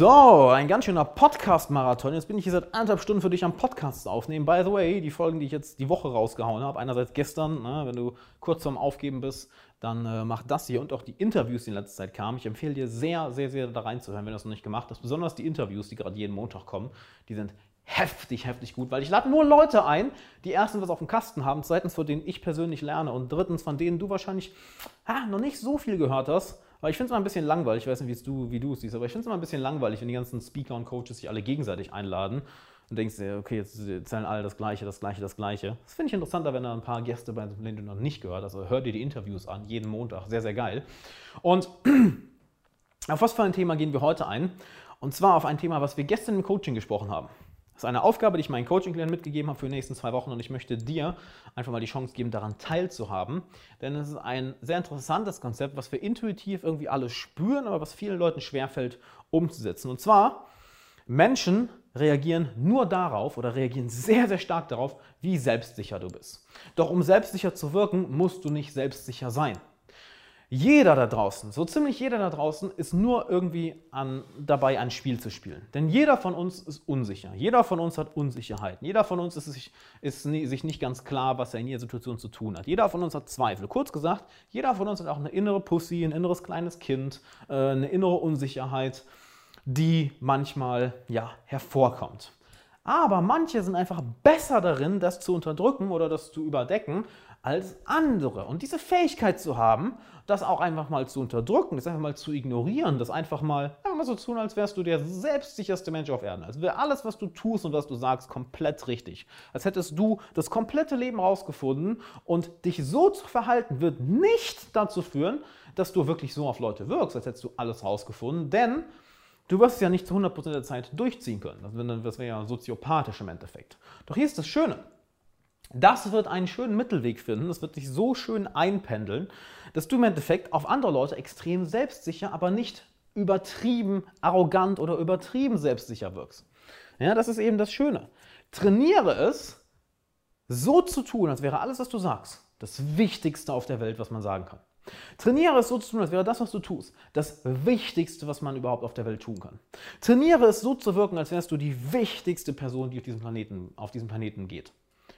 So, ein ganz schöner Podcast-Marathon. Jetzt bin ich hier seit anderthalb Stunden für dich am Podcast aufnehmen. By the way, die Folgen, die ich jetzt die Woche rausgehauen habe, einerseits gestern, ne, wenn du kurz vorm Aufgeben bist, dann äh, mach das hier und auch die Interviews, die in letzter Zeit kamen. Ich empfehle dir sehr, sehr, sehr da reinzuhören, wenn du das noch nicht gemacht hast. Besonders die Interviews, die gerade jeden Montag kommen, die sind heftig, heftig gut, weil ich lade nur Leute ein, die erstens was auf dem Kasten haben, zweitens von denen ich persönlich lerne und drittens von denen du wahrscheinlich ah, noch nicht so viel gehört hast aber ich finde es immer ein bisschen langweilig, ich weiß nicht, du, wie du es siehst, aber ich finde es immer ein bisschen langweilig, wenn die ganzen Speaker und Coaches sich alle gegenseitig einladen und denkst dir, okay, jetzt erzählen alle das Gleiche, das Gleiche, das Gleiche. Das finde ich interessanter, wenn da ein paar Gäste bei denen du noch nicht gehört hast. Also hör dir die Interviews an, jeden Montag, sehr, sehr geil. Und auf was für ein Thema gehen wir heute ein? Und zwar auf ein Thema, was wir gestern im Coaching gesprochen haben. Das ist eine Aufgabe, die ich meinen Coaching-Klienten mitgegeben habe für die nächsten zwei Wochen und ich möchte dir einfach mal die Chance geben, daran teilzuhaben. Denn es ist ein sehr interessantes Konzept, was wir intuitiv irgendwie alle spüren, aber was vielen Leuten schwerfällt umzusetzen. Und zwar, Menschen reagieren nur darauf oder reagieren sehr, sehr stark darauf, wie selbstsicher du bist. Doch um selbstsicher zu wirken, musst du nicht selbstsicher sein. Jeder da draußen, so ziemlich jeder da draußen, ist nur irgendwie an, dabei, ein Spiel zu spielen. Denn jeder von uns ist unsicher. Jeder von uns hat Unsicherheiten. Jeder von uns ist sich, ist sich nicht ganz klar, was er in jeder Situation zu tun hat. Jeder von uns hat Zweifel. Kurz gesagt, jeder von uns hat auch eine innere Pussy, ein inneres kleines Kind, äh, eine innere Unsicherheit, die manchmal ja, hervorkommt. Aber manche sind einfach besser darin, das zu unterdrücken oder das zu überdecken, als andere. Und diese Fähigkeit zu haben, das auch einfach mal zu unterdrücken, das einfach mal zu ignorieren, das einfach mal, einfach mal so tun, als wärst du der selbstsicherste Mensch auf Erden. Als wäre alles, was du tust und was du sagst, komplett richtig. Als hättest du das komplette Leben rausgefunden und dich so zu verhalten, wird nicht dazu führen, dass du wirklich so auf Leute wirkst, als hättest du alles rausgefunden, denn Du wirst es ja nicht zu 100% der Zeit durchziehen können. Das wäre ja soziopathisch im Endeffekt. Doch hier ist das Schöne. Das wird einen schönen Mittelweg finden, das wird dich so schön einpendeln, dass du im Endeffekt auf andere Leute extrem selbstsicher, aber nicht übertrieben arrogant oder übertrieben selbstsicher wirkst. Ja, das ist eben das Schöne. Trainiere es, so zu tun, als wäre alles, was du sagst, das Wichtigste auf der Welt, was man sagen kann. Trainiere es so zu tun, als wäre das, was du tust, das Wichtigste, was man überhaupt auf der Welt tun kann. Trainiere es so zu wirken, als wärst du die wichtigste Person, die auf diesem Planeten, auf diesem Planeten geht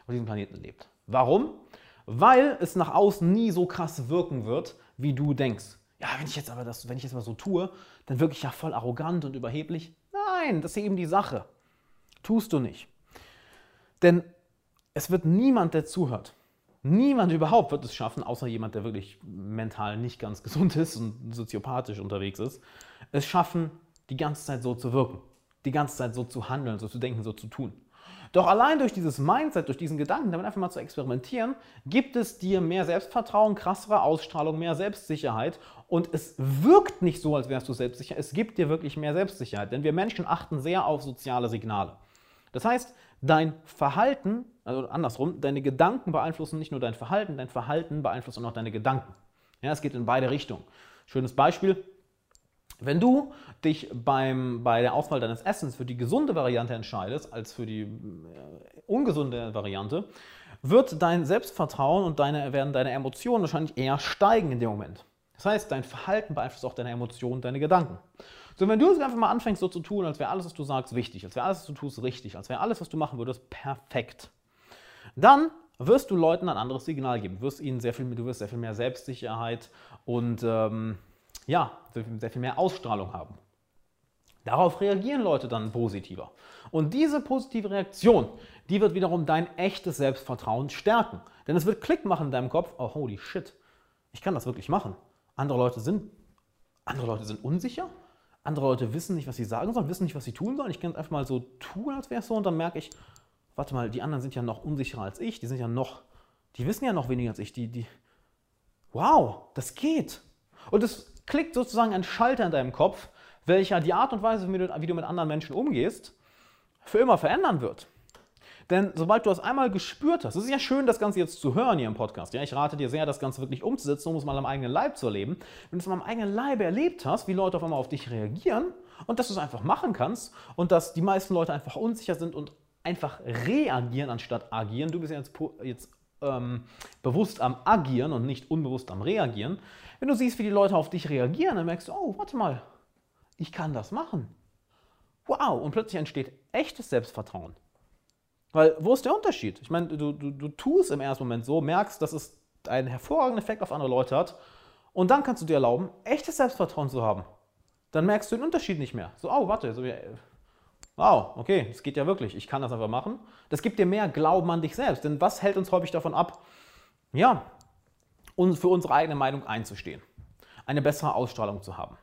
auf diesem Planeten lebt. Warum? Weil es nach außen nie so krass wirken wird, wie du denkst. Ja, wenn ich jetzt aber das, wenn ich jetzt mal so tue, dann wirke ich ja voll arrogant und überheblich. Nein, das ist eben die Sache. Tust du nicht. Denn es wird niemand, der zuhört, niemand überhaupt wird es schaffen, außer jemand, der wirklich mental nicht ganz gesund ist und soziopathisch unterwegs ist, es schaffen, die ganze Zeit so zu wirken, die ganze Zeit so zu handeln, so zu denken, so zu tun. Doch allein durch dieses Mindset, durch diesen Gedanken, damit einfach mal zu experimentieren, gibt es dir mehr Selbstvertrauen, krassere Ausstrahlung, mehr Selbstsicherheit und es wirkt nicht so, als wärst du selbstsicher. Es gibt dir wirklich mehr Selbstsicherheit, denn wir Menschen achten sehr auf soziale Signale. Das heißt, dein Verhalten, also andersrum, deine Gedanken beeinflussen nicht nur dein Verhalten, dein Verhalten beeinflusst auch noch deine Gedanken. Ja, es geht in beide Richtungen. Schönes Beispiel, wenn du dich beim, bei der Auswahl deines Essens für die gesunde Variante entscheidest, als für die äh, ungesunde Variante, wird dein Selbstvertrauen und deine, werden deine Emotionen wahrscheinlich eher steigen in dem Moment. Das heißt, dein Verhalten beeinflusst auch deine Emotionen, deine Gedanken. So, wenn du jetzt einfach mal anfängst, so zu tun, als wäre alles, was du sagst, wichtig, als wäre alles, was du tust, richtig, als wäre alles, was du machen würdest, perfekt, dann wirst du Leuten ein anderes Signal geben. Du wirst ihnen sehr viel, du wirst sehr viel mehr Selbstsicherheit und ähm, ja, sehr viel mehr Ausstrahlung haben. Darauf reagieren Leute dann positiver. Und diese positive Reaktion, die wird wiederum dein echtes Selbstvertrauen stärken. Denn es wird Klick machen in deinem Kopf, oh holy shit, ich kann das wirklich machen. Andere Leute sind, andere Leute sind unsicher, andere Leute wissen nicht, was sie sagen sollen, wissen nicht, was sie tun sollen. Ich kann es einfach mal so tun, als wäre es so und dann merke ich, warte mal, die anderen sind ja noch unsicherer als ich, die sind ja noch, die wissen ja noch weniger als ich, die, die, wow, das geht. Und es klickt sozusagen ein Schalter in deinem Kopf, welcher die Art und Weise, wie du, wie du mit anderen Menschen umgehst, für immer verändern wird. Denn sobald du das einmal gespürt hast, es ist ja schön, das Ganze jetzt zu hören hier im Podcast. Ja, ich rate dir sehr, das Ganze wirklich umzusetzen, um es mal am eigenen Leib zu erleben. Wenn du es mal am eigenen Leib erlebt hast, wie Leute auf einmal auf dich reagieren und dass du es einfach machen kannst und dass die meisten Leute einfach unsicher sind und einfach reagieren anstatt agieren. Du bist ja jetzt, jetzt ähm, bewusst am Agieren und nicht unbewusst am Reagieren. Wenn du siehst, wie die Leute auf dich reagieren, dann merkst du, oh, warte mal, ich kann das machen. Wow, und plötzlich entsteht echtes Selbstvertrauen. Weil, wo ist der Unterschied? Ich meine, du, du, du tust im ersten Moment so, merkst, dass es einen hervorragenden Effekt auf andere Leute hat und dann kannst du dir erlauben, echtes Selbstvertrauen zu haben. Dann merkst du den Unterschied nicht mehr. So, oh, warte, so, wow, okay, das geht ja wirklich, ich kann das einfach machen. Das gibt dir mehr Glauben an dich selbst. Denn was hält uns häufig davon ab, ja, uns für unsere eigene Meinung einzustehen, eine bessere Ausstrahlung zu haben,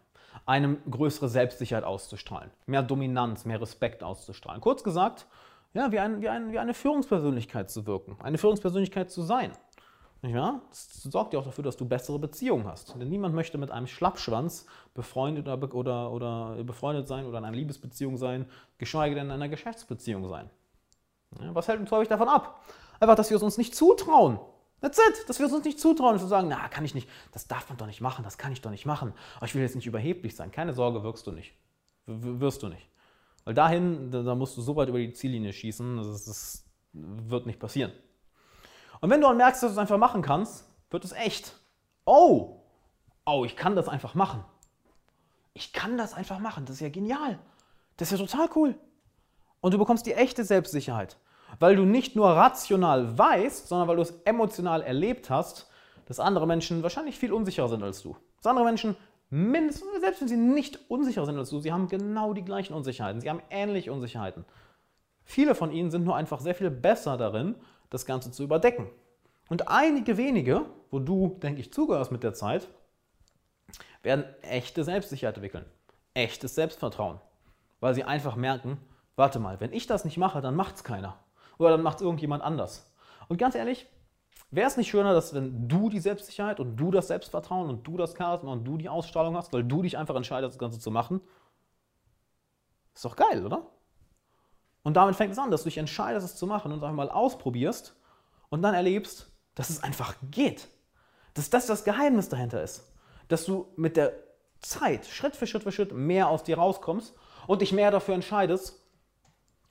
eine größere Selbstsicherheit auszustrahlen, mehr Dominanz, mehr Respekt auszustrahlen. Kurz gesagt, ja, wie, ein, wie, ein, wie eine Führungspersönlichkeit zu wirken, eine Führungspersönlichkeit zu sein. Nicht wahr? Das sorgt ja auch dafür, dass du bessere Beziehungen hast. Denn niemand möchte mit einem Schlappschwanz befreundet oder, oder, oder befreundet sein oder in einer Liebesbeziehung sein, geschweige denn in einer Geschäftsbeziehung sein. Ja, was hält uns häufig davon ab? Einfach, dass wir es uns nicht zutrauen. That's it, dass wir es uns nicht zutrauen, zu sagen, na, kann ich nicht, das darf man doch nicht machen, das kann ich doch nicht machen. Aber ich will jetzt nicht überheblich sein. Keine Sorge, wirkst du nicht. W wirst du nicht. Weil dahin, da musst du so weit über die Ziellinie schießen, das, das wird nicht passieren. Und wenn du dann merkst, dass du es einfach machen kannst, wird es echt. Oh, oh, ich kann das einfach machen. Ich kann das einfach machen. Das ist ja genial. Das ist ja total cool. Und du bekommst die echte Selbstsicherheit, weil du nicht nur rational weißt, sondern weil du es emotional erlebt hast, dass andere Menschen wahrscheinlich viel unsicherer sind als du. Dass andere Menschen mindestens, selbst wenn sie nicht unsicher sind als du, sie haben genau die gleichen Unsicherheiten. Sie haben ähnliche Unsicherheiten. Viele von ihnen sind nur einfach sehr viel besser darin, das Ganze zu überdecken. Und einige wenige, wo du, denke ich, zugehörst mit der Zeit, werden echte Selbstsicherheit entwickeln, echtes Selbstvertrauen, weil sie einfach merken, warte mal, wenn ich das nicht mache, dann macht es keiner oder dann macht es irgendjemand anders. Und ganz ehrlich, wäre es nicht schöner, dass wenn du die Selbstsicherheit und du das Selbstvertrauen und du das Charisma und du die Ausstrahlung hast, weil du dich einfach entscheidest, das Ganze zu machen? Ist doch geil, oder? Und damit fängt es an, dass du dich entscheidest, es zu machen und es einfach mal ausprobierst und dann erlebst, dass es einfach geht. Dass das das Geheimnis dahinter ist. Dass du mit der Zeit, Schritt für Schritt für Schritt, mehr aus dir rauskommst und dich mehr dafür entscheidest,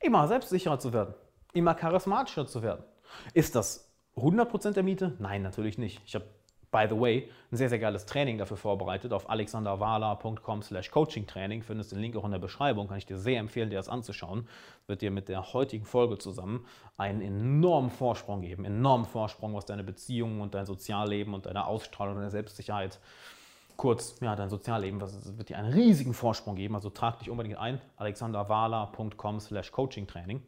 immer selbstsicherer zu werden, immer charismatischer zu werden. Ist das 100% der Miete? Nein, natürlich nicht. Ich habe by the way, ein sehr, sehr geiles Training dafür vorbereitet. Auf alexanderwala.com slash coachingtraining findest du den Link auch in der Beschreibung. Kann ich dir sehr empfehlen, dir das anzuschauen. Wird dir mit der heutigen Folge zusammen einen enormen Vorsprung geben. Enormen Vorsprung, was deine Beziehungen und dein Sozialleben und deine Ausstrahlung und deine Selbstsicherheit kurz, ja, dein Sozialleben, was wird dir einen riesigen Vorsprung geben. Also trag dich unbedingt ein, alexanderwala.com slash coachingtraining.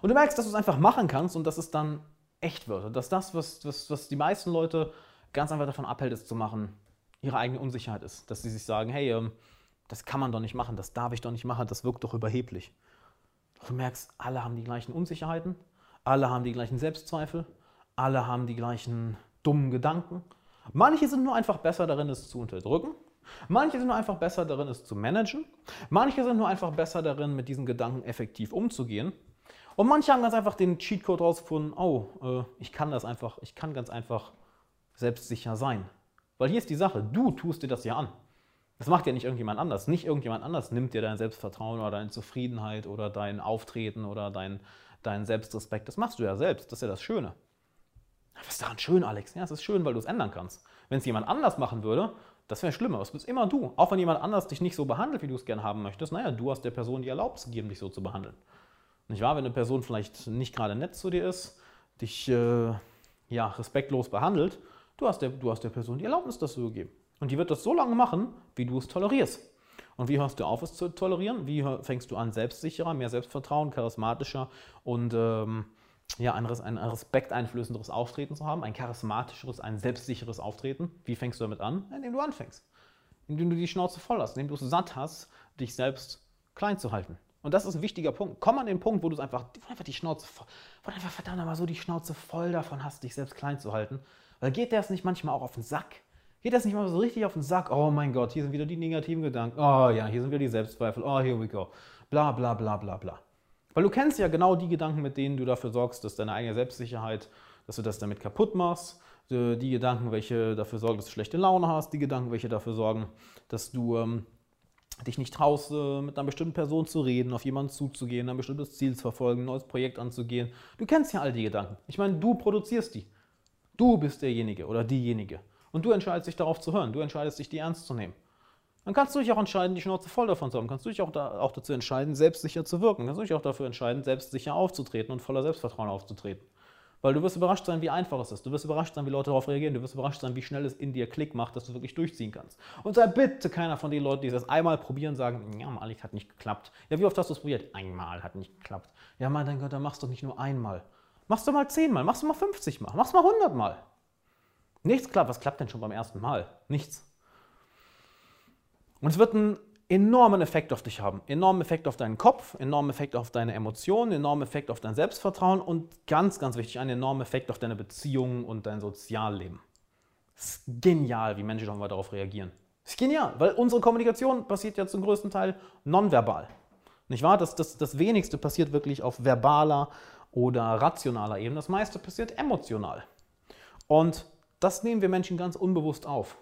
Und du merkst, dass du es einfach machen kannst und dass es dann echt wird. Und dass das, was, was, was die meisten Leute ganz einfach davon abhält, es zu machen, ihre eigene Unsicherheit ist. Dass sie sich sagen, hey, ähm, das kann man doch nicht machen, das darf ich doch nicht machen, das wirkt doch überheblich. Du merkst, alle haben die gleichen Unsicherheiten, alle haben die gleichen Selbstzweifel, alle haben die gleichen dummen Gedanken. Manche sind nur einfach besser darin, es zu unterdrücken. Manche sind nur einfach besser darin, es zu managen. Manche sind nur einfach besser darin, mit diesen Gedanken effektiv umzugehen. Und manche haben ganz einfach den Cheatcode rausgefunden, oh, äh, ich kann das einfach, ich kann ganz einfach selbstsicher sein. Weil hier ist die Sache, du tust dir das ja an. Das macht ja nicht irgendjemand anders. Nicht irgendjemand anders nimmt dir dein Selbstvertrauen oder deine Zufriedenheit oder dein Auftreten oder dein, dein Selbstrespekt. Das machst du ja selbst. Das ist ja das Schöne. Was ist daran schön, Alex? Ja, es ist schön, weil du es ändern kannst. Wenn es jemand anders machen würde, das wäre schlimmer. Es bist immer du. Auch wenn jemand anders dich nicht so behandelt, wie du es gerne haben möchtest, naja, du hast der Person die Erlaubnis gegeben, dich so zu behandeln. Nicht wahr? Wenn eine Person vielleicht nicht gerade nett zu dir ist, dich äh, ja, respektlos behandelt, du hast, der, du hast der Person die Erlaubnis, das zu geben. Und die wird das so lange machen, wie du es tolerierst. Und wie hörst du auf, es zu tolerieren? Wie fängst du an, selbstsicherer, mehr Selbstvertrauen, charismatischer und ähm, ja, ein, ein respekteinflößenderes Auftreten zu haben, ein charismatischeres, ein selbstsicheres Auftreten? Wie fängst du damit an? Indem du anfängst. Indem du die Schnauze voll hast, indem du es satt hast, dich selbst klein zu halten. Und das ist ein wichtiger Punkt. Komm an den Punkt, wo du einfach, einfach die Schnauze voll, wo einfach verdammt nochmal so die Schnauze voll davon hast, dich selbst klein zu halten. Weil geht das nicht manchmal auch auf den Sack? Geht das nicht mal so richtig auf den Sack? Oh mein Gott, hier sind wieder die negativen Gedanken. Oh ja, hier sind wieder die Selbstzweifel. Oh, here we go. Bla bla bla bla bla. Weil du kennst ja genau die Gedanken, mit denen du dafür sorgst, dass deine eigene Selbstsicherheit, dass du das damit kaputt machst. Die Gedanken, welche dafür sorgen, dass du schlechte Laune hast. Die Gedanken, welche dafür sorgen, dass du ähm, dich nicht traust, äh, mit einer bestimmten Person zu reden, auf jemanden zuzugehen, ein bestimmtes Ziel zu verfolgen, ein neues Projekt anzugehen. Du kennst ja all die Gedanken. Ich meine, du produzierst die. Du bist derjenige oder diejenige. Und du entscheidest dich darauf zu hören. Du entscheidest dich, die ernst zu nehmen. dann kannst du dich auch entscheiden, die Schnauze voll davon zu haben. Kannst du dich auch, da, auch dazu entscheiden, selbstsicher zu wirken. Kannst du dich auch dafür entscheiden, selbstsicher aufzutreten und voller Selbstvertrauen aufzutreten. Weil du wirst überrascht sein, wie einfach es ist. Du wirst überrascht sein, wie Leute darauf reagieren. Du wirst überrascht sein, wie schnell es in dir Klick macht, dass du wirklich durchziehen kannst. Und sei bitte keiner von den Leuten, die das einmal probieren, sagen, ja, mal, hat nicht geklappt. Ja, wie oft hast du es probiert? Einmal hat nicht geklappt. Ja, mein Gott, dann machst du nicht nur einmal. Machst du mal zehnmal, machst du mal 50 Mal, machst du mal 100 Mal. Nichts klappt. Was klappt denn schon beim ersten Mal? Nichts. Und es wird einen enormen Effekt auf dich haben. Enormen Effekt auf deinen Kopf, enormen Effekt auf deine Emotionen, enormen Effekt auf dein Selbstvertrauen und ganz, ganz wichtig, einen enormen Effekt auf deine Beziehungen und dein Sozialleben. Es ist genial, wie Menschen darauf reagieren. Es ist genial, weil unsere Kommunikation passiert ja zum größten Teil nonverbal. Nicht wahr? Das, das, das wenigste passiert wirklich auf verbaler oder rationaler Ebene. Das meiste passiert emotional. Und das nehmen wir Menschen ganz unbewusst auf.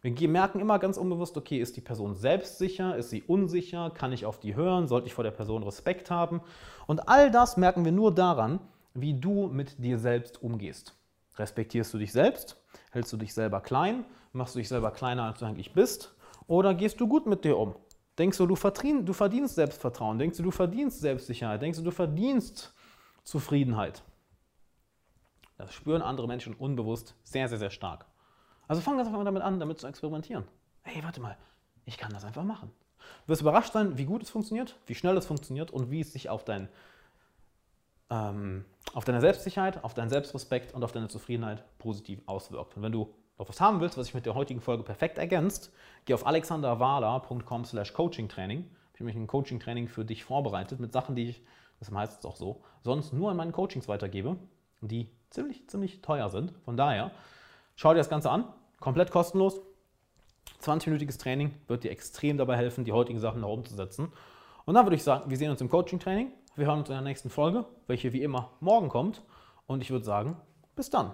Wir merken immer ganz unbewusst, okay, ist die Person selbstsicher, ist sie unsicher, kann ich auf die hören, sollte ich vor der Person Respekt haben? Und all das merken wir nur daran, wie du mit dir selbst umgehst. Respektierst du dich selbst? Hältst du dich selber klein? Machst du dich selber kleiner, als du eigentlich bist? Oder gehst du gut mit dir um? Denkst du, du verdienst Selbstvertrauen? Denkst du, du verdienst Selbstsicherheit? Denkst du, du verdienst Zufriedenheit? Das spüren andere Menschen unbewusst sehr, sehr, sehr stark. Also fang das einfach mal damit an, damit zu experimentieren. Hey, warte mal, ich kann das einfach machen. Du wirst überrascht sein, wie gut es funktioniert, wie schnell es funktioniert und wie es sich auf, dein, ähm, auf deine Selbstsicherheit, auf deinen Selbstrespekt und auf deine Zufriedenheit positiv auswirkt. Und wenn du noch was haben willst, was sich mit der heutigen Folge perfekt ergänzt, geh auf alexanderwala.com slash coachingtraining. Ich habe nämlich ein Coaching-Training für dich vorbereitet mit Sachen, die ich, das ist meistens auch so, sonst nur an meinen Coachings weitergebe, die ziemlich, ziemlich teuer sind. Von daher, schau dir das Ganze an. Komplett kostenlos. 20-minütiges Training wird dir extrem dabei helfen, die heutigen Sachen da umzusetzen. Und dann würde ich sagen, wir sehen uns im Coaching-Training. Wir hören uns in der nächsten Folge, welche wie immer morgen kommt. Und ich würde sagen, bis dann.